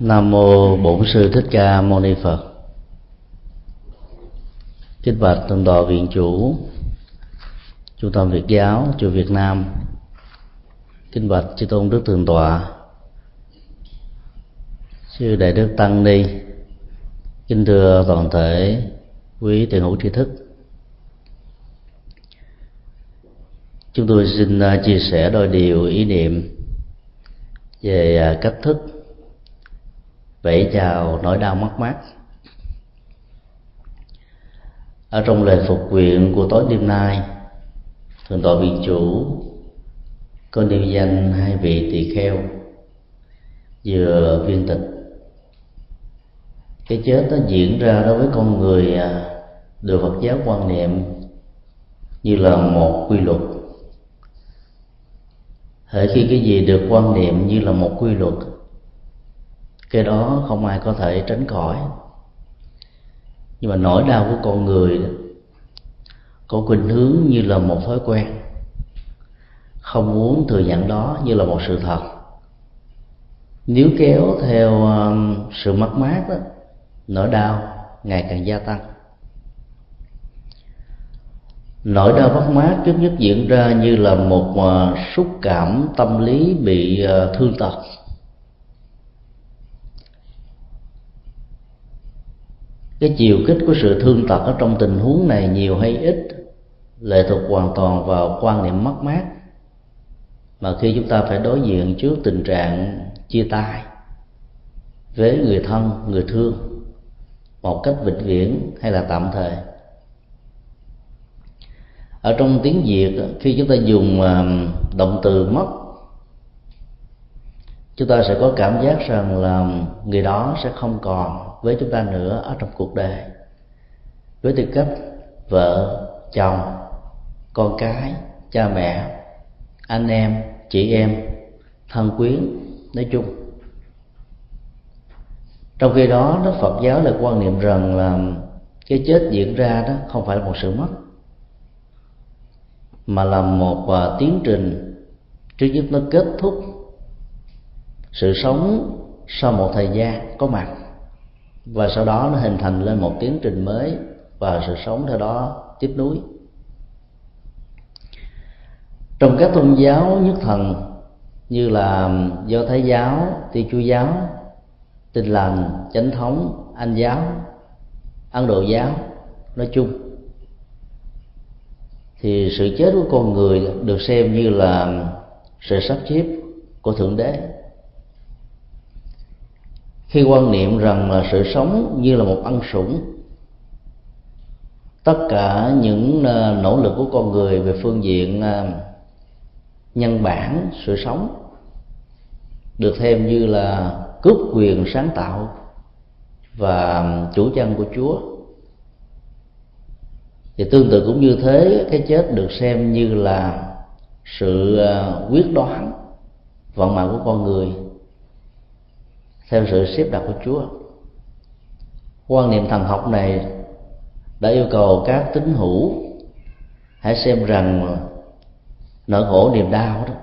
Nam mô Bổn sư Thích Ca Mâu Ni Phật. Kính bạch Thượng tọa viện chủ Trung tâm Việt giáo chùa Việt Nam. Kính bạch chư tôn đức thượng tọa sư đại đức tăng ni kính thưa toàn thể quý tiền hữu tri thức chúng tôi xin à, chia sẻ đôi điều ý niệm về à, cách thức vẫy chào nỗi đau mất mát. Ở trong lời phục nguyện của tối đêm nay, thượng tọa viện chủ có nêu danh hai vị tỳ kheo, vừa viên tịch. Cái chết nó diễn ra đối với con người à, được Phật giáo quan niệm như là một quy luật. Hễ khi cái gì được quan niệm như là một quy luật cái đó không ai có thể tránh khỏi. Nhưng mà nỗi đau của con người, có khuynh hướng như là một thói quen, không muốn thừa nhận đó như là một sự thật. Nếu kéo theo um, sự mất mát đó, nỗi đau ngày càng gia tăng. Nỗi đau mất mát trước nhất diễn ra như là một uh, xúc cảm tâm lý bị uh, thương tật. Cái chiều kích của sự thương tật ở trong tình huống này nhiều hay ít lệ thuộc hoàn toàn vào quan niệm mất mát. Mà khi chúng ta phải đối diện trước tình trạng chia tay với người thân, người thương một cách vĩnh viễn hay là tạm thời. Ở trong tiếng việt, khi chúng ta dùng à, động từ mất, chúng ta sẽ có cảm giác rằng là người đó sẽ không còn với chúng ta nữa ở trong cuộc đời. Với tư cách vợ chồng con cái cha mẹ anh em chị em thân quyến nói chung. Trong khi đó đức phật giáo lại quan niệm rằng là cái chết diễn ra đó không phải là một sự mất mà là một uh, tiến trình trước nhất nó kết thúc sự sống sau một thời gian có mặt và sau đó nó hình thành lên một tiến trình mới và sự sống theo đó tiếp nối. Trong các tôn giáo nhất thần như là do thái giáo thiên chúa giáo tin lành, chánh thống, anh giáo, ấn độ giáo, nói chung, thì sự chết của con người được xem như là sự sắp xếp của thượng đế khi quan niệm rằng là sự sống như là một ân sủng, tất cả những ờ, nỗ lực của con người về phương diện ờ, nhân bản, sự sống, được thêm như là cướp quyền sáng tạo và chủ chân của chúa. Thì tương tự cũng như thế, cái chết được xem như là sự ờ, quyết đoán vận mạng của con người theo sự xếp đặt của chúa. Quan niệm thần học này đã yêu cầu các tín hữu hãy xem rằng nỗi khổ niềm đau đó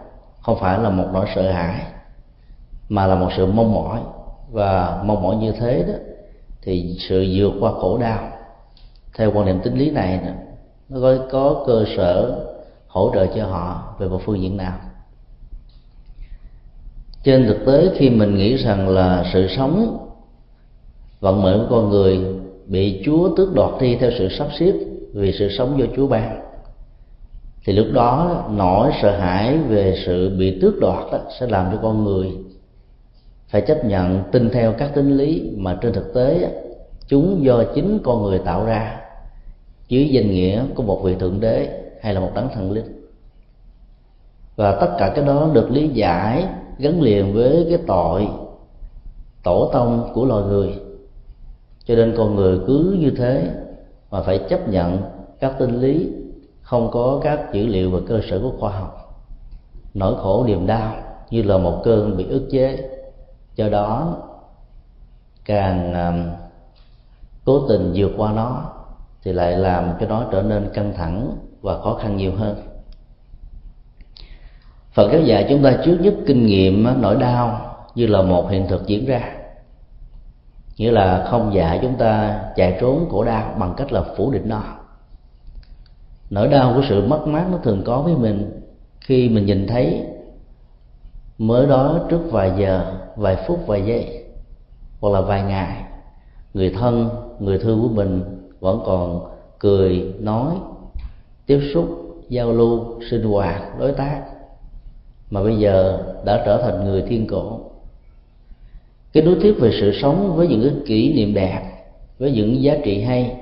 không phải là một nỗi sợ hãi mà là một sự mong mỏi. Và mong mỏi như thế đó thì sự vượt qua khổ đau theo quan niệm tính lý này nó có, có cơ sở hỗ trợ cho họ về một phương diện nào trên thực tế, khi mình nghĩ rằng là sự sống vận mệnh của con người bị chúa tước đoạt đi theo sự sắp xếp vì sự sống do chúa ban, thì lúc đó nỗi sợ hãi về sự bị tước đoạt đó sẽ làm cho con người phải chấp nhận tin theo các tính lý mà trên thực tế chúng do chính con người tạo ra dưới danh nghĩa của một vị thượng đế hay là một đấng thần linh. Và tất cả cái đó được lý giải gắn liền với cái tội tổ tông của loài người. Cho nên con người cứ như thế mà phải chấp nhận các tinh lý không có các dữ liệu và cơ sở của khoa học. Nỗi khổ niềm đau như là một cơn bị ức chế. Do đó càng um, cố tình vượt qua nó thì lại làm cho nó trở nên căng thẳng và khó khăn nhiều hơn. Phật giáo dạy chúng ta trước nhất kinh nghiệm nỗi đau như là một hiện thực diễn ra. Nghĩa là không dạy chúng ta chạy trốn khổ đau bằng cách là phủ định nó. Nỗi đau của sự mất mát nó thường có với mình khi mình nhìn thấy mới đó trước vài giờ, vài phút, vài giây hoặc là vài ngày, người thân, người thương của mình vẫn còn cười, nói, tiếp xúc, giao lưu, sinh hoạt, đối tác mà bây giờ đã trở thành người thiên cổ. Cái đối tiếp về sự sống với những cái kỷ niệm đẹp với những giá trị hay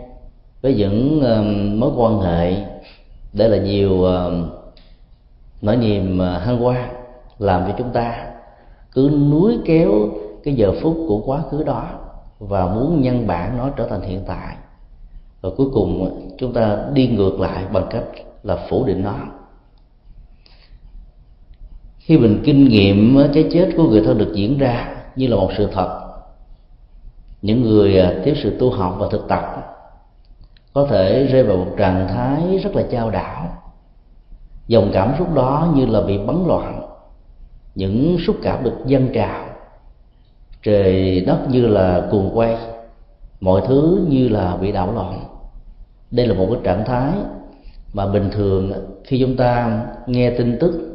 với những uh, mối quan hệ đây là nhiều uh, nỗi niềm ờ, uh, hân hoan làm cho chúng ta cứ núi kéo cái giờ phút của quá khứ đó và muốn nhân bản nó trở thành hiện tại. Và cuối cùng chúng ta đi ngược lại bằng cách là phủ định nó khi mình kinh nghiệm cái chết của người thân được diễn ra như là một sự thật. Những người tiếp thiếu sự tu học và thực tập có thể rơi vào một trạng thái rất là trao đảo. Dòng cảm xúc đó như là bị bấn loạn. Những xúc cảm được dâng trào. Trời đất như là cuồng quay. Mọi thứ như là bị đảo loạn. Đây là một cái trạng thái mà bình thường khi chúng ta nghe tin tức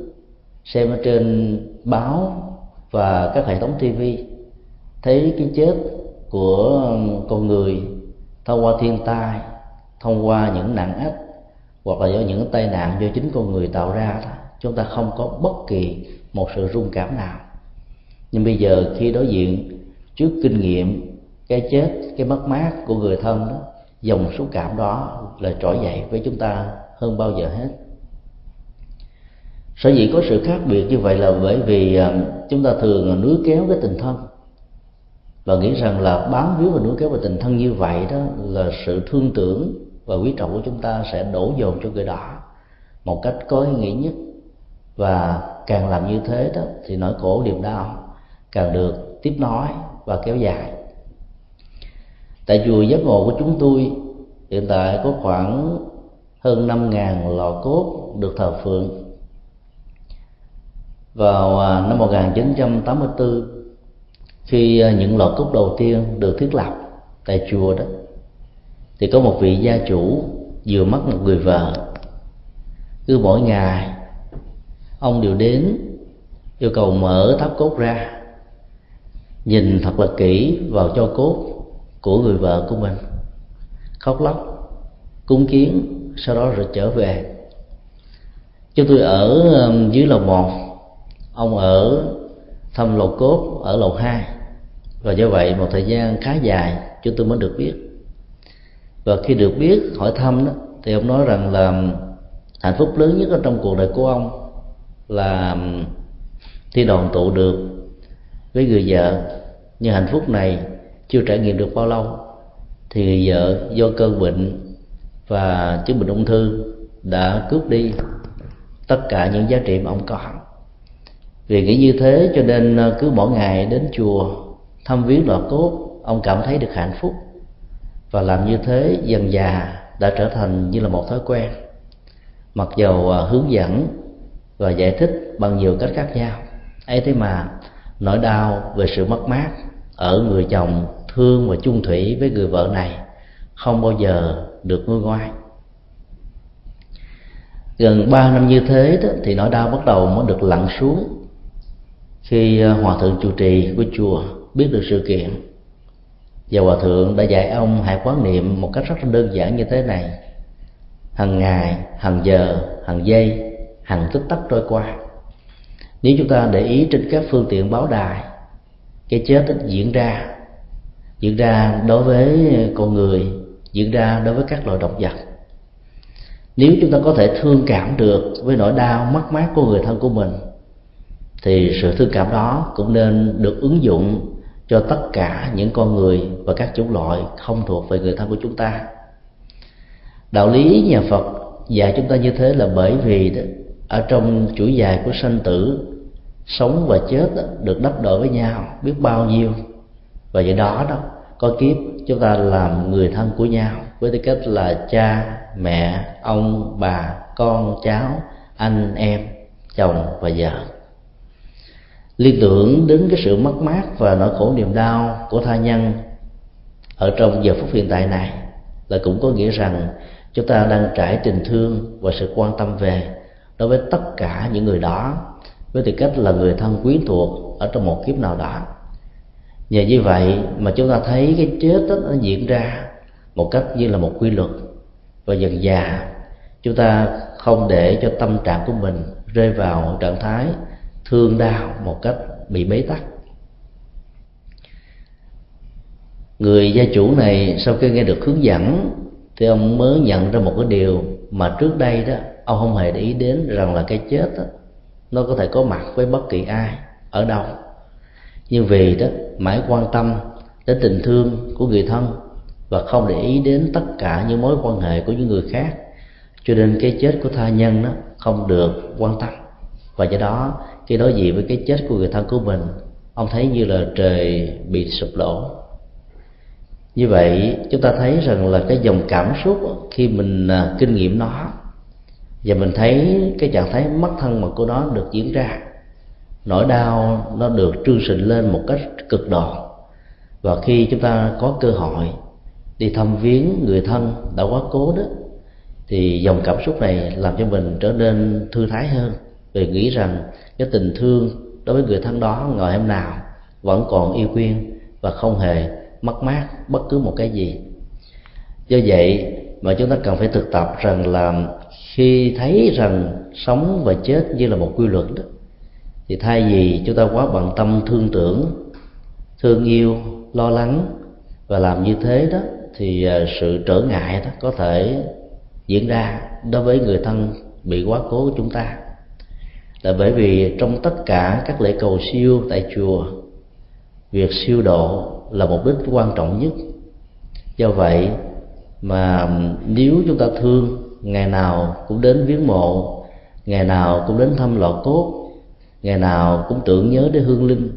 xem ở trên báo và các hệ thống TV thấy cái chết của con người thông qua thiên tai, thông qua những nạn ách hoặc là do những tai nạn do chính con người tạo ra chúng ta không có bất kỳ một sự rung cảm nào. Nhưng bây giờ khi đối diện trước kinh nghiệm, cái chết, cái mất mát của người thân đó, dòng xúc cảm đó là trỗi dậy với chúng ta hơn bao giờ hết sở dĩ có sự khác biệt như vậy là bởi vì à, chúng ta thường núi kéo cái tình thân. Và nghĩ rằng là bám víu và núi kéo vào tình thân như vậy đó là sự thương tưởng và quý trọng của chúng ta sẽ đổ dồn cho người đó một cách có ý nghĩa nhất. Và càng làm như thế đó thì nỗi khổ niềm đau càng được tiếp nối và kéo dài. Tại chùa giác ngộ của chúng tôi, hiện tại có khoảng hơn năm ngàn lò cốt được thờ phượng vào à, năm 1984 khi à, những lò cốt đầu tiên được thiết lập tại chùa đó, thì có một vị gia chủ vừa mất một người vợ. Cứ mỗi ngày, ông đều đến, yêu cầu mở tháp cốt ra, nhìn thật là kỹ vào cho cốt của người vợ của mình. Khóc lóc, cúng kiến, sau đó rồi trở về. Chúng tôi ở à, dưới lầu một ông ở thăm lầu cốt ở lầu hai. Và do vậy một thời gian khá dài chúng tôi mới được biết. Và khi được biết, hỏi thăm đó, thì ông nói rằng là hạnh phúc lớn nhất ở trong cuộc đời của ông là khi đoàn tụ được với người vợ. Nhưng hạnh phúc này chưa trải nghiệm được bao lâu, thì người vợ do cơn bệnh và chứng bệnh ung thư đã cướp đi tất cả những giá trị mà ông có vì nghĩ như thế cho nên ờ, cứ mỗi ngày đến chùa thăm viếng lò cốt ông cảm thấy được hạnh phúc. Và làm như thế dần dà đã trở thành như là một thói quen. Mặc dầu ờ, hướng dẫn và giải thích bằng nhiều cách khác nhau. Ấy thế mà nỗi đau về sự mất mát ở người chồng thương và chung thủy với người vợ này không bao giờ được nguôi ngoai. Gần ba năm như thế đó, thì nỗi đau bắt đầu mới được lặn xuống khi ờ, hòa thượng chủ trì của chùa biết được sự kiện, và hòa thượng đã dạy ông hãy quán niệm một cách rất đơn giản như thế này. Hàng ngày hàng giờ hàng giây hàng tích tắc trôi qua. Nếu chúng ta để ý trên các phương tiện báo đài, cái chết diễn ra diễn ra đối với con người, diễn ra đối với các loài động vật. Nếu chúng ta có thể thương cảm được với nỗi đau mất mát của người thân của mình thì sự thương cảm đó cũng nên được ứng dụng cho tất cả những con người và các chủng loại không thuộc về người thân của chúng ta. Đạo lý nhà phật dạy chúng ta như thế là bởi vì đó, ở trong chuỗi dài của sanh tử sống và chết đó, được đắp đổi với nhau biết bao nhiêu. Và vậy đó đó có kiếp chúng ta làm người thân của nhau với tư cách là cha mẹ ông bà con cháu anh em chồng và vợ liên tưởng đến cái sự mất mát và nỗi khổ niềm đau của tha nhân ở trong giờ phút hiện tại này là cũng có nghĩa rằng chúng ta đang trải tình thương và sự quan tâm về đối với tất cả những người đó với tư cách là người thân quyến thuộc ở trong một kiếp nào đó. Nhờ như vậy mà chúng ta thấy cái chết đó, nó diễn ra một cách như là một quy luật. Và dần dà chúng ta không để cho tâm trạng của mình rơi vào trạng thái thương đau một cách bị bế tắc. Người gia chủ này sau khi nghe được hướng dẫn thì ông mới nhận ra một cái điều mà trước đây đó ông không hề để ý đến rằng là cái chết đó, nó có thể có mặt với bất kỳ ai ở đâu. Nhưng vì đó mãi quan tâm đến tình thương của người thân và không để ý đến tất cả những mối quan hệ của những người khác cho nên cái chết của tha nhân đó không được quan tâm và do đó, khi đối diện với cái chết của người thân của mình, ông thấy như là trời bị sụp đổ. Như vậy, chúng ta thấy rằng là cái dòng cảm xúc khi mình à, kinh nghiệm nó, và mình thấy cái trạng thái mất thân mật của nó được diễn ra, nỗi đau nó được trương sình lên một cách cực độ. Và khi chúng ta có cơ hội đi thăm viếng người thân đã quá cố đó, thì dòng cảm xúc này làm cho mình trở nên thư thái hơn vì nghĩ rằng cái tình thương đối với người thân đó ngày hôm nào vẫn còn yêu quyên và không hề mất mát bất cứ một cái gì. Do vậy mà chúng ta cần phải thực tập rằng là khi thấy rằng sống và chết như là một quy luật đó, thì thay vì chúng ta quá bận tâm thương tưởng, thương yêu, lo lắng và làm như thế đó, thì à, sự trở ngại đó có thể diễn ra đối với người thân bị quá cố của chúng ta là bởi vì trong tất cả các lễ cầu siêu tại chùa, việc siêu độ là mục đích quan trọng nhất. Do vậy mà nếu chúng ta thương, ngày nào cũng đến viếng mộ, ngày nào cũng đến thăm lò cốt, ngày nào cũng tưởng nhớ đến hương linh,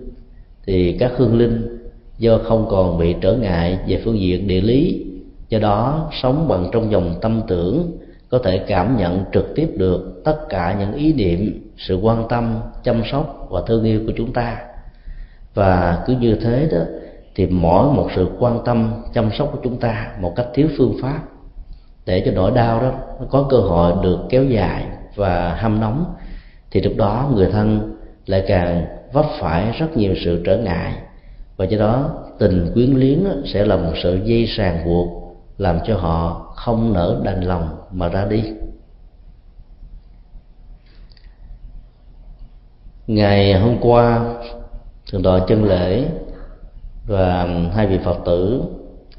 thì các hương linh do không còn bị trở ngại về phương diện địa lý, do đó sống bằng trong dòng tâm tưởng có thể cảm nhận trực tiếp được tất cả những ý niệm, sự quan tâm, chăm sóc và thương yêu của chúng ta. Và cứ như thế đó, thì mỗi một sự quan tâm, chăm sóc của chúng ta một cách thiếu phương pháp, để cho nỗi đau đó nó có cơ hội được kéo dài và hâm nóng, thì lúc đó người thân lại càng vấp phải rất nhiều sự trở ngại. Và do đó, tình quyến luyến sẽ là một sự dây sàng buộc làm cho họ không nỡ đành lòng mà ra đi. Ngày hôm qua thượng tọa chân lễ, và hai vị phật tử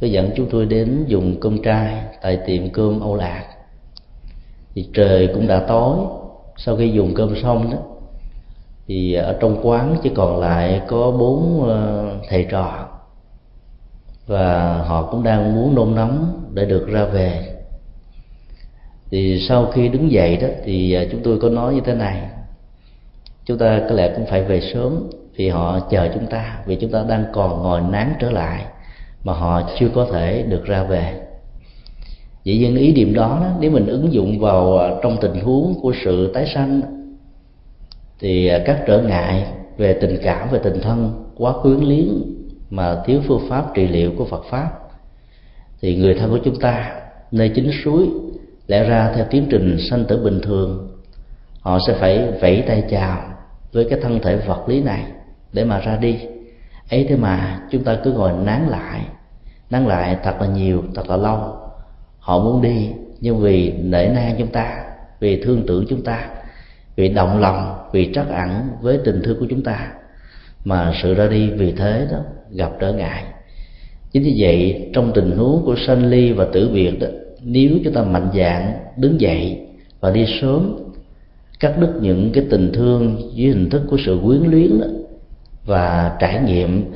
cứ dẫn chúng tôi đến dùng cơm trai tại tiệm cơm âu lạc. Thì trời cũng đã tối, sau khi dùng cơm xong đó, thì ở trong quán chỉ còn lại có bốn ờ, thầy trò và họ cũng đang muốn nôn nóng để được ra về. Thì sau khi đứng dậy đó thì à, chúng tôi có nói như thế này. Chúng ta có lẽ cũng phải về sớm vì họ chờ chúng ta vì chúng ta đang còn ngồi nán trở lại mà họ chưa có thể được ra về. Vậy nhiên ý điểm đó, đó nếu mình ứng dụng vào à, trong tình huống của sự tái sanh thì à, các trở ngại về tình cảm về tình thân quá quyến liếng mà thiếu phương pháp trị liệu của Phật pháp. Thì người thân của chúng ta, nơi chính suối, lẽ ra theo tiến trình sanh tử bình thường, họ sẽ phải vẫy tay chào với cái thân thể vật lý này để mà ra đi. Ấy thế mà chúng ta cứ ngồi nán lại nán lại thật là nhiều, thật là lâu. Họ muốn đi, nhưng vì nể nang chúng ta, vì thương tưởng chúng ta, vì động lòng, vì trắc ẩn với tình thương của chúng ta, mà sự ra đi vì thế đó gặp trở ngại. Chính vì vậy, trong tình huống của sanh ly và tử biệt đó, nếu chúng ta mạnh dạn đứng dậy và đi sớm, cắt đứt những cái tình thương dưới hình thức của sự quyến luyến đó, và trải nghiệm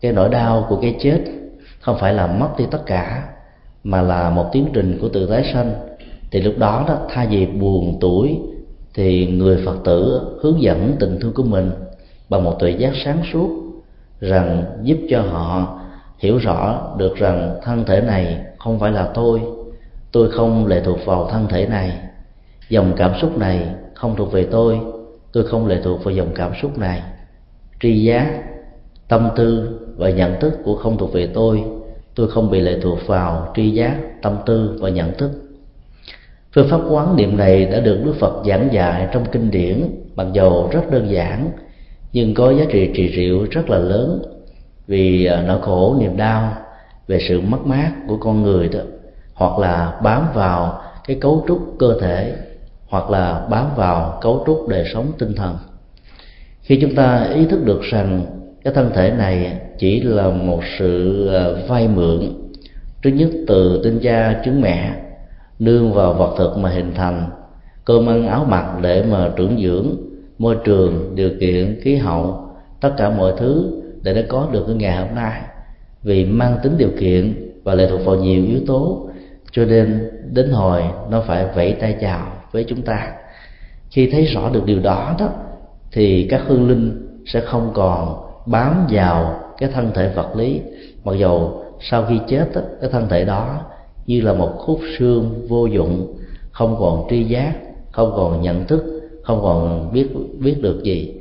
cái nỗi đau của cái chết, không phải là mất đi tất cả, mà là một tiến trình của tự tái sanh, thì lúc đó đó, thay vì buồn tuổi, thì người phật tử hướng dẫn tình thương của mình bằng một tuệ giác sáng suốt rằng giúp cho họ hiểu rõ được rằng thân thể này không phải là tôi tôi không lệ thuộc vào thân thể này. Dòng cảm xúc này không thuộc về tôi tôi không lệ thuộc vào dòng cảm xúc này. Tri giác, tâm tư và nhận thức của không thuộc về tôi tôi không bị lệ thuộc vào tri giác, tâm tư và nhận thức. Phương pháp quán niệm này đã được đức phật giảng dạy trong kinh điển mặc dầu rất đơn giản nhưng có giá trị trị liệu rất là lớn vì à, nỗi khổ niềm đau về sự mất mát của con người đó, hoặc là bám vào cái cấu trúc cơ thể, hoặc là bám vào cấu trúc đời sống tinh thần. Khi chúng ta ý thức được rằng cái thân thể này chỉ là một sự à, vay mượn, thứ nhất từ tinh cha trứng mẹ, nương vào vật thực mà hình thành, cơm ăn áo mặc để mà trưởng dưỡng môi trường điều kiện khí hậu tất cả mọi thứ để nó có được cái ngày hôm nay. Vì mang tính điều kiện và lệ thuộc vào nhiều yếu tố cho nên đến hồi nó phải vẫy tay chào với chúng ta. Khi thấy rõ được điều đó đó thì các hương linh sẽ không còn bám vào cái thân thể vật lý. Mặc dầu sau khi chết đó, cái thân thể đó như là một khúc xương vô dụng không còn tri giác không còn nhận thức không còn biết biết được gì.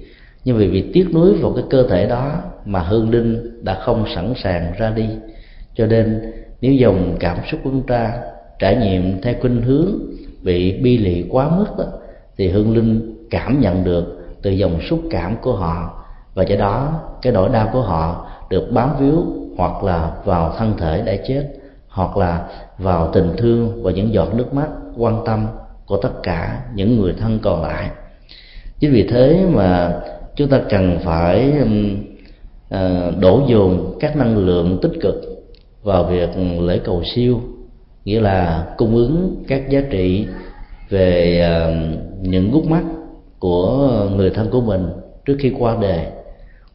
Nhưng vì việc tiếc nuối vào cái cơ thể đó mà hương linh đã không sẵn sàng ra đi. Cho nên nếu dòng cảm xúc của chúng ta trải nghiệm theo khuynh hướng bị bi lị quá mức đó, thì hương linh cảm nhận được từ dòng xúc cảm của họ. Và do đó cái nỗi đau của họ được bám víu hoặc là vào thân thể đã chết hoặc là vào tình thương và những giọt nước mắt quan tâm của tất cả những người thân còn lại. Chính vì thế mà chúng ta cần phải um, ờ, đổ dồn các năng lượng tích cực vào việc lễ cầu siêu, nghĩa là cung ứng các giá trị về um, những gút mắt của người thân của mình trước khi qua đời,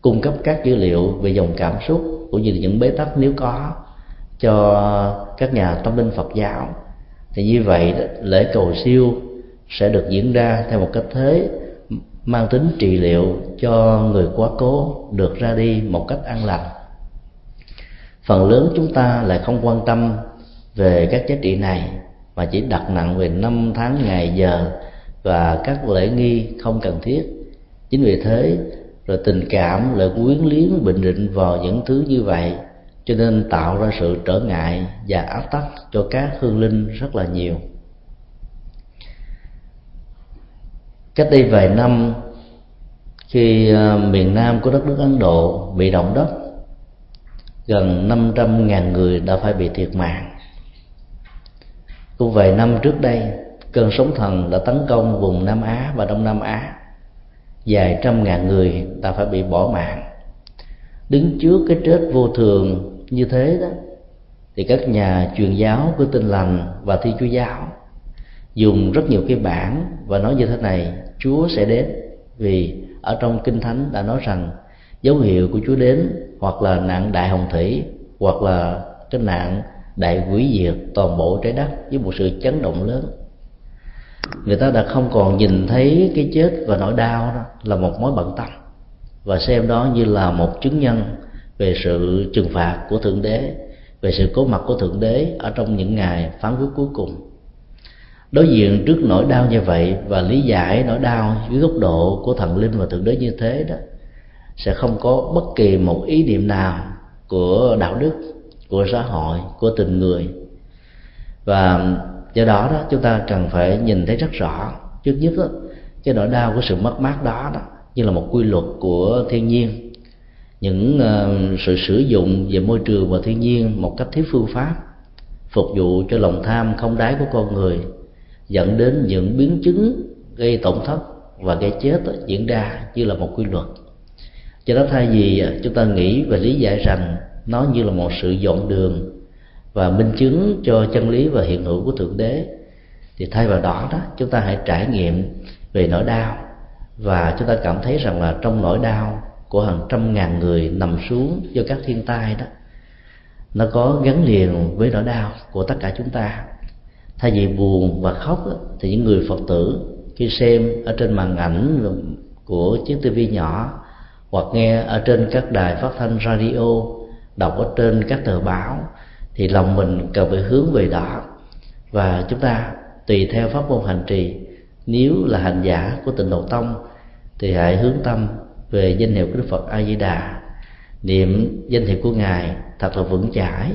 cung cấp các dữ liệu về dòng cảm xúc cũng như những bế tắc nếu có cho các nhà tâm linh Phật giáo thì như vậy, lễ cầu siêu sẽ được diễn ra theo một cách thế, mang tính trị liệu cho người quá cố được ra đi một cách an lành. Phần lớn chúng ta lại không quan tâm về các giá trị này, mà chỉ đặt nặng về năm tháng, ngày, giờ và các lễ nghi không cần thiết. Chính vì thế, rồi tình cảm lại quyến liếng bình định vào những thứ như vậy cho nên tạo ra sự trở ngại và áp tắc cho các hương linh rất là nhiều. Cách đây vài năm, khi à, miền nam của đất nước ấn độ bị động đất, gần 500.000 người đã phải bị thiệt mạng. Cũng vài năm trước đây, cơn sóng thần đã tấn công vùng nam á và đông nam á. Vài trăm ngàn người đã phải bị bỏ mạng. Đứng trước cái chết vô thường như thế đó, thì các nhà truyền giáo của tinh lành và thi chúa giáo dùng rất nhiều cái bản và nói như thế này, chúa sẽ đến. Vì ở trong kinh thánh đã nói rằng dấu hiệu của chúa đến hoặc là nạn đại hồng thủy hoặc là cái nạn đại hủy diệt toàn bộ trái đất với một sự chấn động lớn. Người ta đã không còn nhìn thấy cái chết và nỗi đau đó là một mối bận tâm và xem đó như là một chứng nhân về sự trừng phạt của thượng đế về sự cố mặt của thượng đế ở trong những ngày phán quyết cuối cùng. Đối diện trước nỗi đau như vậy và lý giải nỗi đau dưới góc độ của thần linh và thượng đế như thế đó sẽ không có bất kỳ một ý niệm nào của đạo đức của xã hội của tình người. Và do đó đó chúng ta cần phải nhìn thấy rất rõ. Trước nhất đó, cái nỗi đau của sự mất mát đó, đó như là một quy luật của thiên nhiên những ờ, sự sử dụng về môi trường và thiên nhiên một cách thiếu phương pháp, phục vụ cho lòng tham không đáy của con người, dẫn đến những biến chứng gây tổn thất và gây chết diễn ra như là một quy luật. Cho đó thay vì ờ, chúng ta nghĩ và lý giải rằng nó như là một sự dọn đường và minh chứng cho chân lý và hiện hữu của thượng đế, thì thay vào đó đó, chúng ta hãy trải nghiệm về nỗi đau. Và chúng ta cảm thấy rằng là trong nỗi đau của hàng trăm ngàn người nằm xuống do các thiên tai đó. Nó có gắn liền với nỗi đau của tất cả chúng ta. Thay vì buồn và khóc đó, thì những người phật tử khi xem ở trên màn ảnh của chiếc tivi nhỏ hoặc nghe ở trên các đài phát thanh radio đọc ở trên các tờ báo thì lòng mình cần phải hướng về đó. Và chúng ta tùy theo pháp môn hành trì. Nếu là hành giả của tịnh độ tông thì hãy hướng tâm về danh hiệu của Đức Phật A Di Đà niệm danh hiệu của ngài thật là vững chãi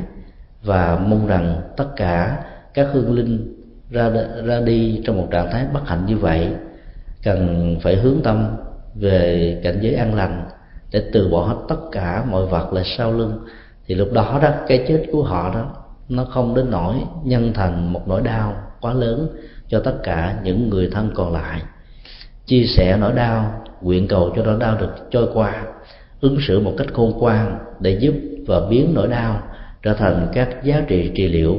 và mong rằng tất cả các hương linh ra ra đi trong một trạng thái bất hạnh như vậy cần phải hướng tâm về cảnh giới an lành để từ bỏ hết tất cả mọi vật lại sau lưng. Thì lúc đó đó, cái chết của họ đó, nó không đến nỗi nhân thành một nỗi đau quá lớn cho tất cả những người thân còn lại. Chia sẻ nỗi đau nguyện cầu cho nỗi đau được trôi qua, ứng xử một cách khôn ngoan để giúp và biến nỗi đau trở thành các giá trị trị liệu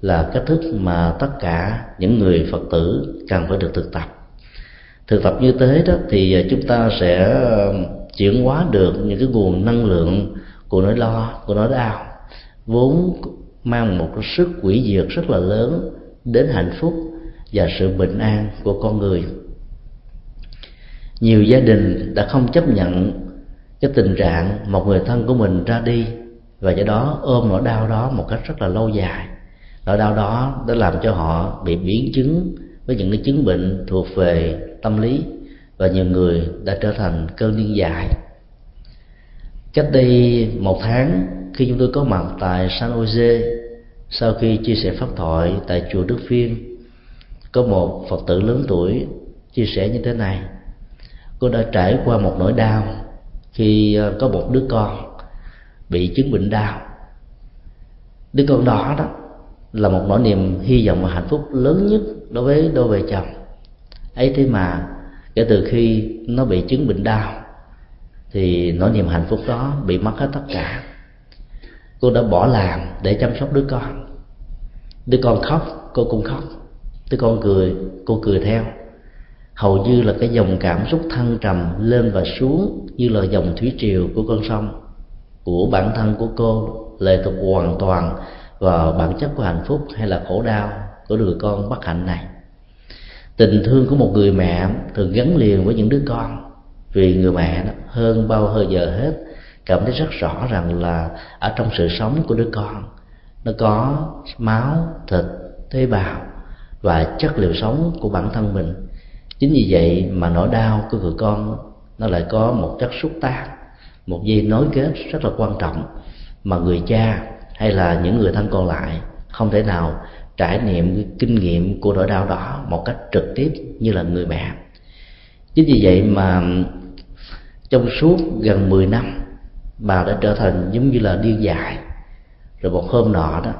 là cách thức mà tất cả những người phật tử cần phải được thực tập. Thực tập như thế đó thì chúng ta sẽ chuyển hóa được những cái nguồn năng lượng của nỗi lo, của nỗi đau, vốn mang một sức quỷ diệt rất là lớn đến hạnh phúc và sự bình an của con người nhiều gia đình đã không chấp nhận cái tình trạng một người thân của mình ra đi và do đó ôm nỗi đau đó một cách rất là lâu dài. Nỗi đau đó đã làm cho họ bị biến chứng với những cái chứng bệnh thuộc về tâm lý và nhiều người đã trở thành cơn điên dại. Cách đây một tháng, khi chúng tôi có mặt tại San Jose, sau khi chia sẻ pháp thoại tại chùa Đức Phiên, có một Phật tử lớn tuổi chia sẻ như thế này cô đã trải qua một nỗi đau khi ờ, có một đứa con bị chứng bệnh đau. Đứa con đó đó là một nỗi niềm hy vọng và hạnh phúc lớn nhất đối với đôi vợ chồng. Ấy thế mà kể từ khi nó bị chứng bệnh đau thì nỗi niềm hạnh phúc đó bị mất hết tất cả. Cô đã bỏ làm để chăm sóc đứa con. Đứa con khóc, cô cũng khóc. Đứa con cười, cô cười theo hầu như là cái dòng cảm xúc thăng trầm lên và xuống như là dòng thủy triều của con sông của bản thân của cô lệ thuộc hoàn toàn vào bản chất của hạnh phúc hay là khổ đau của đứa con bất hạnh này. Tình thương của một người mẹ thường gắn liền với những đứa con vì người mẹ đó, hơn bao hơi giờ hết cảm thấy rất rõ rằng là ở trong sự sống của đứa con nó có máu thịt tế bào và chất liệu sống của bản thân mình chính vì vậy mà nỗi đau của người con, nó lại có một chất xúc tác, một dây nối kết rất là quan trọng mà người cha hay là những người thân còn lại không thể nào trải nghiệm kinh nghiệm của nỗi đau đó một cách trực tiếp như là người mẹ. Chính vì vậy mà trong suốt gần 10 năm, bà đã trở thành giống như là điên dại. Rồi một hôm nọ đó,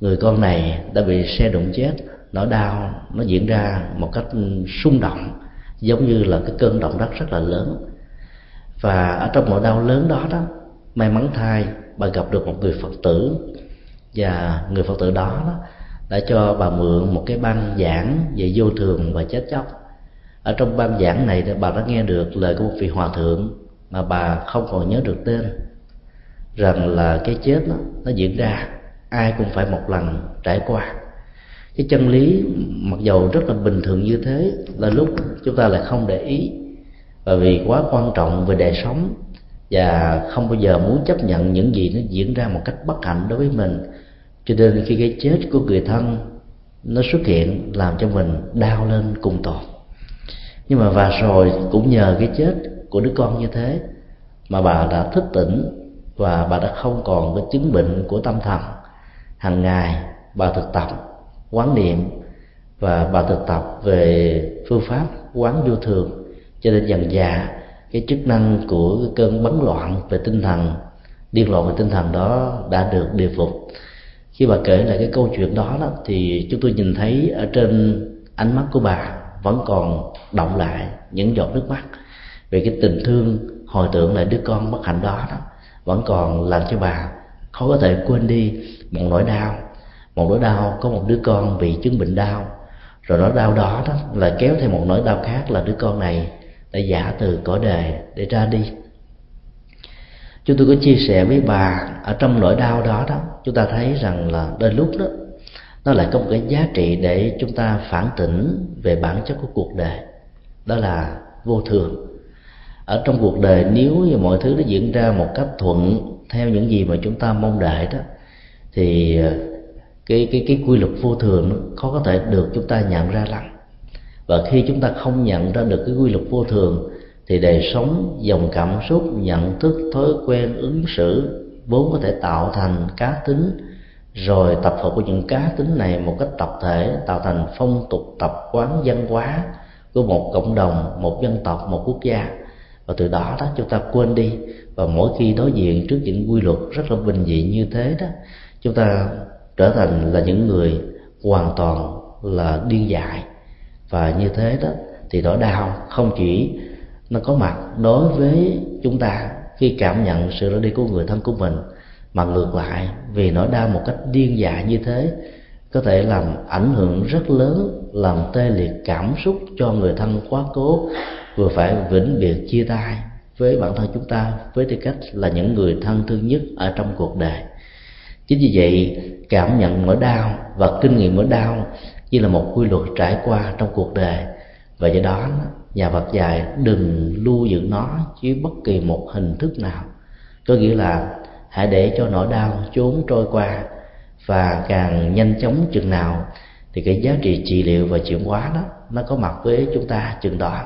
người con này đã bị xe đụng chết nỗi đau nó diễn ra một cách xung động giống như là cái cơn động đất rất là lớn. Và ở trong nỗi đau lớn đó đó may mắn thay bà gặp được một người phật tử. Và người phật tử đó, đó đã cho bà mượn một cái băng giảng về vô thường và chết chóc. Ở trong băng giảng này bà đã nghe được lời của một vị hòa thượng mà bà không còn nhớ được tên rằng là cái chết đó, nó diễn ra ai cũng phải một lần trải qua cái chân lý mặc dầu rất là bình thường như thế, là lúc chúng ta lại không để ý. Và vì quá quan trọng về đời sống, và không bao giờ muốn chấp nhận những gì nó diễn ra một cách bất hạnh đối với mình. Cho nên khi cái chết của người thân, nó xuất hiện làm cho mình đau lên cùng tột nhưng mà và rồi cũng nhờ cái chết của đứa con như thế, mà bà đã thức tỉnh và bà đã không còn cái chứng bệnh của tâm thần. Hàng ngày bà thực tập quán niệm và bà thực tập về phương pháp quán vô thường. Cho nên dần dà cái chức năng của cái cơn bấn loạn về tinh thần điên loạn về tinh thần đó đã được điều phục. Khi bà kể lại cái câu chuyện đó, đó thì chúng tôi nhìn thấy ở trên ánh mắt của bà vẫn còn động lại những giọt nước mắt về cái tình thương hồi tưởng lại đứa con bất hạnh đó, đó vẫn còn làm cho bà khó có thể quên đi một nỗi đau một nỗi đau, có một đứa con bị chứng bệnh đau. Rồi nỗi đau đó đó là kéo theo một nỗi đau khác là đứa con này đã giả từ cõi đời để ra đi. Chúng tôi có chia sẻ với bà, ở trong nỗi đau đó đó, chúng ta thấy rằng là đôi lúc đó, nó lại có một cái giá trị để chúng ta phản tỉnh về bản chất của cuộc đời. Đó là vô thường. Ở trong cuộc đời, nếu như mọi thứ nó diễn ra một cách thuận theo những gì mà chúng ta mong đợi đó, thì cái cái cái quy luật vô thường nó khó có thể được chúng ta nhận ra lắm. Và khi chúng ta không nhận ra được cái quy luật vô thường, thì đời sống, dòng cảm xúc, nhận thức, thói quen, ứng xử vốn có thể tạo thành cá tính. Rồi tập hợp của những cá tính này một cách tập thể, tạo thành phong tục tập quán văn hóa của một cộng đồng, một dân tộc, một quốc gia. Và từ đó đó chúng ta quên đi. Và mỗi khi đối diện trước những quy luật rất là bình dị như thế đó, chúng ta trở thành là những người hoàn toàn là điên dại. Và như thế đó, thì nỗi đau không chỉ nó có mặt đối với chúng ta khi cảm nhận sự ra đi của người thân của mình, mà ngược lại, vì nỗi đau một cách điên dại như thế, có thể làm ảnh hưởng rất lớn, làm tê liệt cảm xúc cho người thân quá cố. Vừa phải vĩnh biệt chia tay với bản thân chúng ta với tư cách là những người thân thương nhất ở trong cuộc đời. Chính vì vậy cảm nhận nỗi đau và kinh nghiệm nỗi đau như là một quy luật trải qua trong cuộc đời. Và do đó, nhà Phật dạy, đừng lưu giữ nó dưới bất kỳ một hình thức nào. Có nghĩa là hãy để cho nỗi đau trốn trôi qua và càng nhanh chóng chừng nào thì cái giá trị trị liệu và chuyển hóa đó, nó có mặt với chúng ta chừng đó.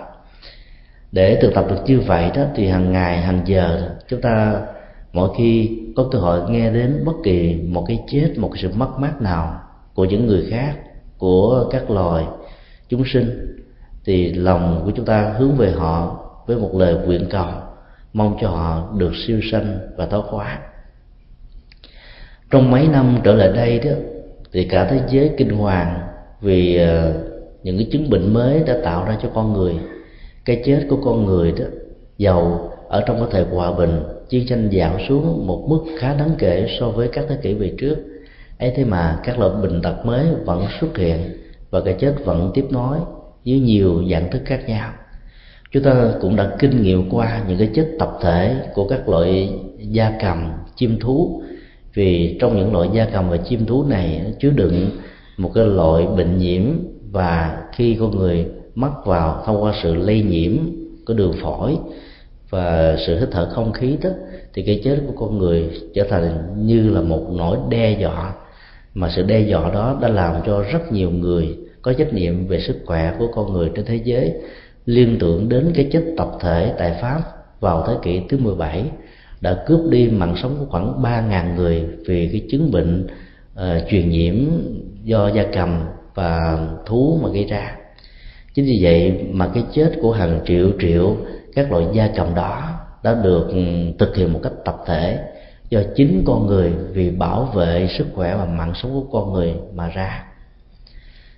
Để thực tập được như vậy đó thì hàng ngày, hàng giờ chúng ta mỗi khi có cơ hội, nghe đến bất kỳ một cái chết, một cái sự mất mát nào của những người khác, của các loài chúng sinh, thì lòng của chúng ta hướng về họ với một lời nguyện cầu, mong cho họ được siêu sanh và thoát hóa trong mấy năm trở lại đây đó, thì cả thế giới kinh hoàng vì ờ, những cái chứng bệnh mới đã tạo ra cho con người. Cái chết của con người đó, giàu ở trong cái thời hòa bình chiến tranh giảm xuống một mức khá đáng kể so với các thế kỷ về trước. Ấy thế mà các loại bệnh tật mới vẫn xuất hiện và cái chết vẫn tiếp nối với nhiều dạng thức khác nhau. Chúng ta cũng đã kinh nghiệm qua những cái chết tập thể của các loại gia cầm, chim thú. Vì trong những loại gia cầm và chim thú này nó chứa đựng một cái loại bệnh nhiễm và khi con người mắc vào thông qua sự lây nhiễm của đường phổi và sự hít thở không khí đó thì cái chết của con người trở thành như là một nỗi đe dọa. Mà sự đe dọa đó đã làm cho rất nhiều người có trách nhiệm về sức khỏe của con người trên thế giới liên tưởng đến cái chết tập thể tại Pháp vào thế kỷ thứ 17 đã cướp đi mạng sống của khoảng 3.000 người vì cái chứng bệnh uh, truyền nhiễm do gia cầm và thú mà gây ra. Chính vì vậy mà cái chết của hàng triệu triệu các loại gia cầm đó đã được ừ, thực hiện một cách tập thể do chính con người vì bảo vệ sức khỏe và mạng sống của con người mà ra.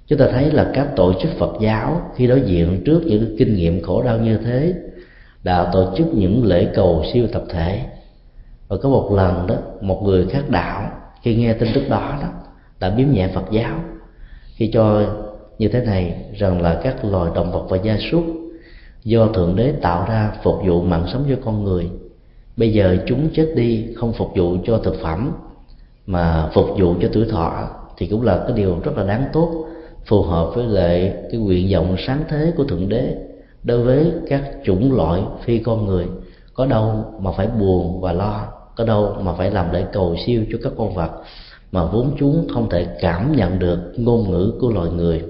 Chúng ta thấy là các tổ chức phật giáo khi đối diện trước những kinh nghiệm khổ đau như thế đã tổ chức những lễ cầu siêu tập thể. Và có một lần đó, một người khác đạo khi nghe tin tức đó đó đã biếm nhẹ phật giáo khi cho như thế này rằng là các loài động vật và gia súc do thượng đế tạo ra phục vụ mạng sống cho con người. Bây giờ chúng chết đi không phục vụ cho thực phẩm, mà phục vụ cho tuổi thọ thì cũng là cái điều rất là đáng tốt, phù hợp với lại cái nguyện vọng sáng thế của thượng đế đối với các chủng loại phi con người. Có đâu mà phải buồn và lo, có đâu mà phải làm lễ cầu siêu cho các con vật mà vốn chúng không thể cảm nhận được ngôn ngữ của loài người.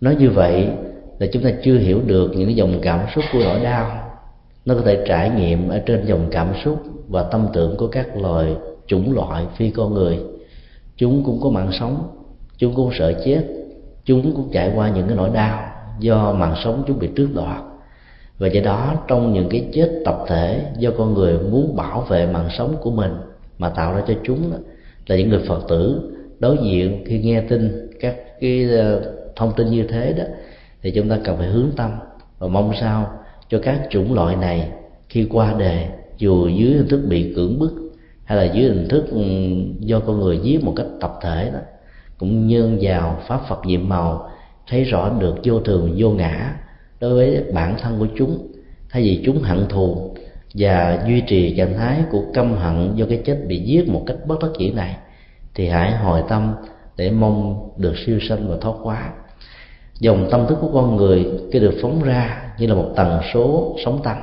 Nói như vậy là chúng ta chưa hiểu được những dòng cảm xúc của nỗi đau. Nó có thể trải nghiệm ở trên dòng cảm xúc và tâm tưởng của các loài chủng loại phi con người. Chúng cũng có mạng sống, chúng cũng sợ chết, chúng cũng trải qua những cái nỗi đau do mạng sống chúng bị tước đoạt. Và do đó, trong những cái chết tập thể do con người muốn bảo vệ mạng sống của mình mà tạo ra cho chúng là những người phật tử đối diện khi nghe tin các cái ờ, thông tin như thế đó thì chúng ta cần phải hướng tâm và mong sao cho các chủng loại này khi qua đề, dù dưới hình thức bị cưỡng bức hay là dưới hình thức ừ, do con người giết một cách tập thể đó, cũng nhân vào pháp phật nhiệm màu, thấy rõ được vô thường, vô ngã đối với bản thân của chúng. Thay vì chúng hận thù và duy trì trạng thái của căm hận do cái chết bị giết một cách bất đắc dĩ này, thì hãy hồi tâm để mong được siêu sanh và thoát hóa dòng tâm thức của con người khi được phóng ra như là một tần số sóng tâm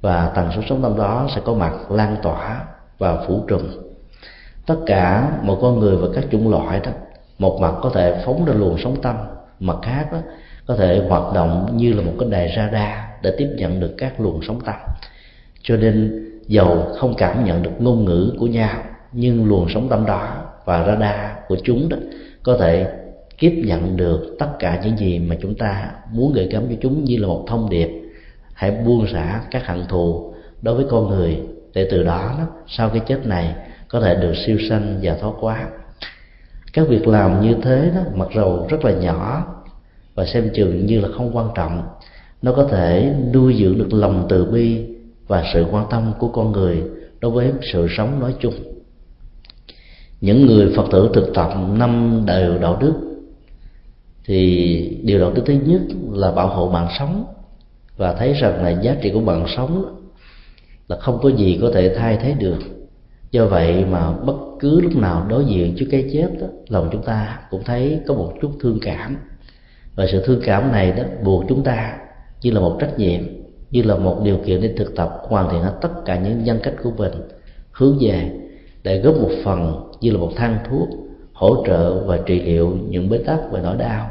và tần số sóng tâm đó sẽ có mặt lan tỏa và phủ trùm. Tất cả mọi con người và các chủng loại đó, một mặt có thể phóng ra luồng sóng tâm mặt khác đó, có thể hoạt động như là một cái đài radar để tiếp nhận được các luồng sóng tâm cho nên, dầu không cảm nhận được ngôn ngữ của nhau, nhưng luồng sóng tâm đó và radar của chúng đó có thể tiếp nhận được tất cả những gì mà chúng ta muốn gửi gắm cho chúng như là một thông điệp. Hãy buông xả các hận thù đối với con người để từ đó, sau cái chết này có thể được siêu sanh và thoát quá các việc làm như thế đó mặc dù rất là nhỏ và xem chừng như là không quan trọng nó có thể nuôi dưỡng được lòng từ bi và sự quan tâm của con người đối với sự sống nói chung. Những người phật tử thực tập năm đều đạo đức thì điều đầu tiên thứ nhất là bảo hộ mạng sống và thấy rằng là giá trị của mạng sống là không có gì có thể thay thế được. Do vậy mà bất cứ lúc nào đối diện trước cái chết đó, lòng chúng ta cũng thấy có một chút thương cảm. Và sự thương cảm này đó buộc chúng ta như là một trách nhiệm như là một điều kiện để thực tập hoàn thiện hết tất cả những nhân cách của mình hướng về để góp một phần như là một thang thuốc hỗ trợ và trị liệu những bế tắc và nỗi đau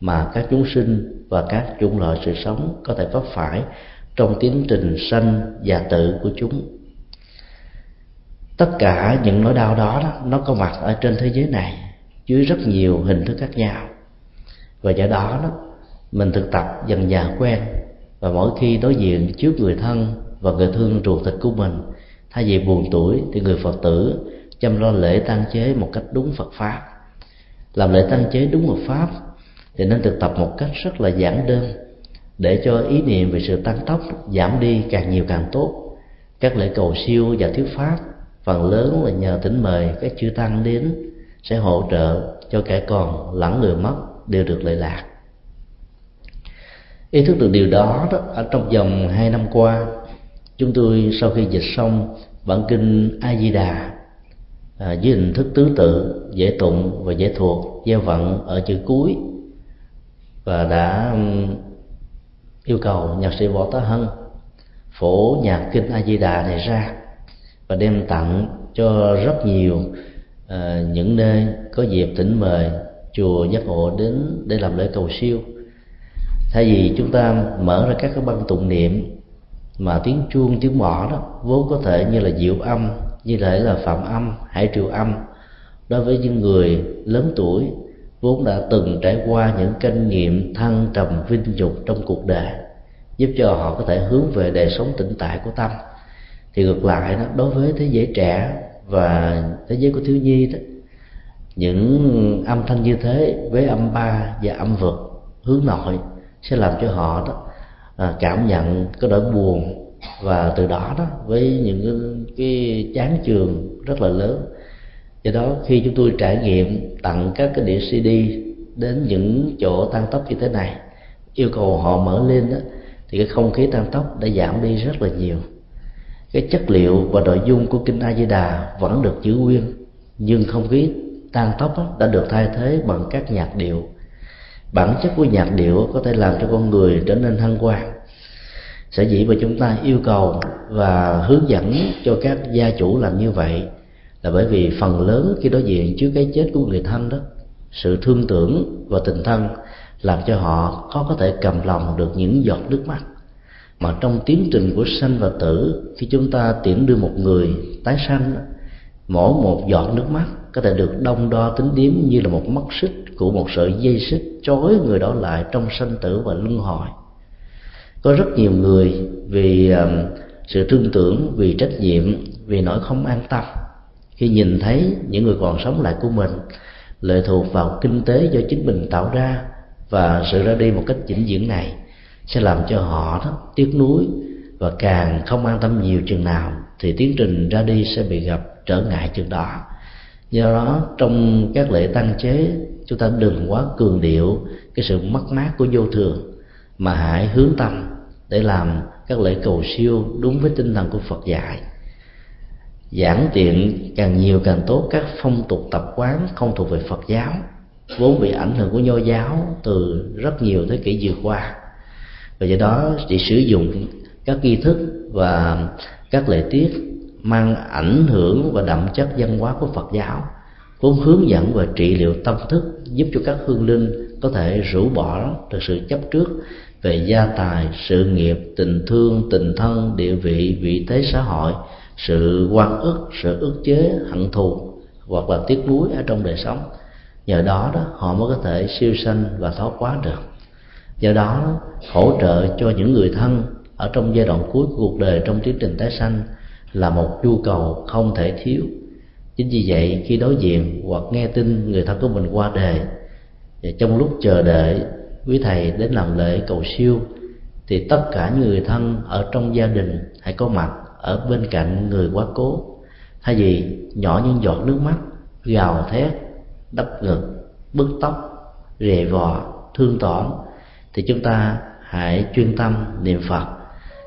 mà các chúng sinh và các chủng loại sự sống có thể vấp phải trong tiến trình sanh và tự của chúng. Tất cả những nỗi đau đó, đó nó có mặt ở trên thế giới này dưới rất nhiều hình thức khác nhau. Và do đó đó mình thực tập dần dà quen và mỗi khi đối diện trước người thân và người thương ruột thịt của mình thay vì buồn tuổi thì người phật tử chăm lo lễ tăng chế một cách đúng phật pháp. Làm lễ tăng chế đúng phật pháp thì nên thực tập một cách rất là giản đơn để cho ý niệm về sự tăng tốc giảm đi càng nhiều càng tốt. Các lễ cầu siêu và thuyết pháp phần lớn là nhờ tỉnh mời các chư tăng đến sẽ hỗ trợ cho kẻ còn lẫn người mất đều được lợi lạc. Ý thức được điều đó, đó ở trong vòng hai năm qua chúng tôi sau khi dịch xong bản kinh a di đà à, với hình thức tứ tự dễ tụng và dễ thuộc gieo vận ở chữ cuối. Và đã yêu cầu nhạc sĩ võ tá hân phổ nhạc kinh a di đà này ra và đem tặng cho rất nhiều à, những nơi có dịp thỉnh mời chùa giác ngộ đến để làm lễ cầu siêu. Thay vì chúng ta mở ra các cái băng tụng niệm mà tiếng chuông tiếng mõ đó vốn có thể như là diệu âm như thể là phạm âm, hải triệu âm. Đối với những người lớn tuổi, vốn đã từng trải qua những kinh nghiệm thăng trầm vinh dục trong cuộc đời, giúp cho họ có thể hướng về đời sống tĩnh tại của tâm. Thì ngược lại đó, đối với thế giới trẻ và thế giới của thiếu nhi đó, những âm thanh như thế với âm ba và âm vực hướng nội sẽ làm cho họ đó à, cảm nhận cái nỗi buồn và từ đó đó với những cái, chán trường rất là lớn. Do đó khi chúng tôi trải nghiệm tặng các cái đĩa cd đến những chỗ tăng tốc như thế này yêu cầu họ mở lên đó thì cái không khí tăng tốc đã giảm đi rất là nhiều. Cái chất liệu và nội dung của kinh a di đà vẫn được giữ nguyên nhưng không khí tăng tốc đã được thay thế bằng các nhạc điệu. Bản chất của nhạc điệu có thể làm cho con người trở nên hăng quan sở dĩ mà chúng ta yêu cầu và hướng dẫn cho các gia chủ làm như vậy là bởi vì phần lớn khi đối diện trước cái chết của người thân đó, sự thương tưởng và tình thân làm cho họ khó có thể cầm lòng được những giọt nước mắt. Mà trong tiến trình của sanh và tử, khi chúng ta tiễn đưa một người tái sanh, mỗi một giọt nước mắt có thể được đông đo tính điếm như là một mắt xích của một sợi dây xích trói người đó lại trong sanh tử và luân hồi có rất nhiều người vì sự thương tưởng, vì trách nhiệm, vì nỗi không an tâm. Khi nhìn thấy những người còn sống lại của mình lệ thuộc vào kinh tế do chính mình tạo ra và sự ra đi một cách chỉnh diễn này, sẽ làm cho họ đó tiếc nuối và càng không an tâm nhiều chừng nào thì tiến trình ra đi sẽ bị gặp trở ngại chừng đó. Do đó, trong các lễ tăng chế, chúng ta đừng quá cường điệu cái sự mất mát của vô thường mà hãy hướng tâm để làm các lễ cầu siêu đúng với tinh thần của Phật dạy. Giảng tiện càng nhiều càng tốt, các phong tục tập quán không thuộc về Phật giáo, vốn bị ảnh hưởng của nho giáo từ rất nhiều thế kỷ vừa qua. Và do đó chỉ sử dụng các nghi thức và các lễ tiết mang ảnh hưởng và đậm chất văn hóa của Phật giáo, vốn hướng dẫn và trị liệu tâm thức, giúp cho các hương linh có thể rũ bỏ được sự chấp trước về gia tài, sự nghiệp, tình thương, tình thân, địa vị vị thế xã hội, sự quan ức, sự ức chế, hận thù, hoặc là tiếc nuối ở trong đời sống. Nhờ đó đó, họ mới có thể siêu sanh và thoát quá được. Do đó, hỗ trợ cho những người thân ở trong giai đoạn cuối của cuộc đời trong tiến trình tái sanh là một nhu cầu không thể thiếu. Chính vì vậy, khi đối diện hoặc nghe tin người thân của mình qua đời, và trong lúc chờ đợi quý thầy đến làm lễ cầu siêu, thì tất cả người thân ở trong gia đình hãy có mặt ở bên cạnh người quá cố. Thay vì nhỏ những giọt nước mắt, gào thét, đắp ngực, bứt tóc, rề vò, thương tổn, thì chúng ta hãy chuyên tâm niệm phật.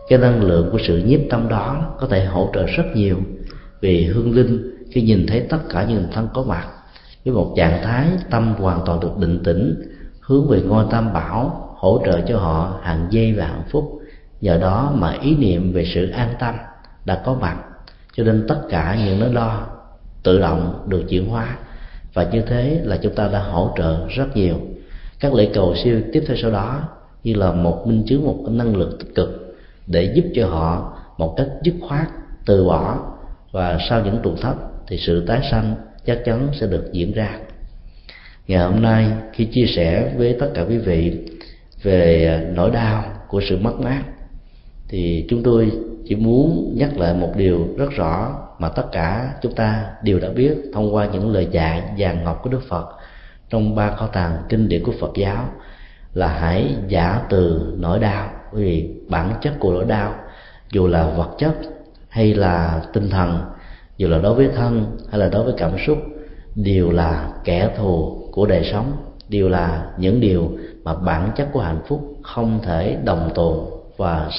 Cái năng lượng của sự nhiếp tâm đó có thể hỗ trợ rất nhiều vì hương linh khi nhìn thấy tất cả những thân có mặt với một trạng thái tâm hoàn toàn được định tĩnh hướng về ngôi tam bảo, hỗ trợ cho họ hàng giây và hạnh phúc. Nhờ đó mà ý niệm về sự an tâm đã có mặt, cho nên tất cả những nỗi lo tự động được chuyển hóa. Và như thế là chúng ta đã hỗ trợ rất nhiều. Các lễ cầu siêu tiếp theo sau đó như là một minh chứng, một năng lượng tích cực để giúp cho họ một cách dứt khoát, từ bỏ. Và sau những trùng thấp thì sự tái sanh chắc chắn sẽ được diễn ra ngày hôm nay khi chia sẻ với tất cả quý vị về à, nỗi đau của sự mất mát, thì chúng tôi chỉ muốn nhắc lại một điều rất rõ mà tất cả chúng ta đều đã biết thông qua những lời dạy vàng ngọc của Đức Phật trong ba kho tàng kinh điển của Phật giáo, là hãy giả từ nỗi đau vì bản chất của nỗi đau, dù là vật chất hay là tinh thần, dù là đối với thân hay là đối với cảm xúc, đều là kẻ thù của đời sống đều là những điều mà bản chất của hạnh phúc không thể đồng tồn và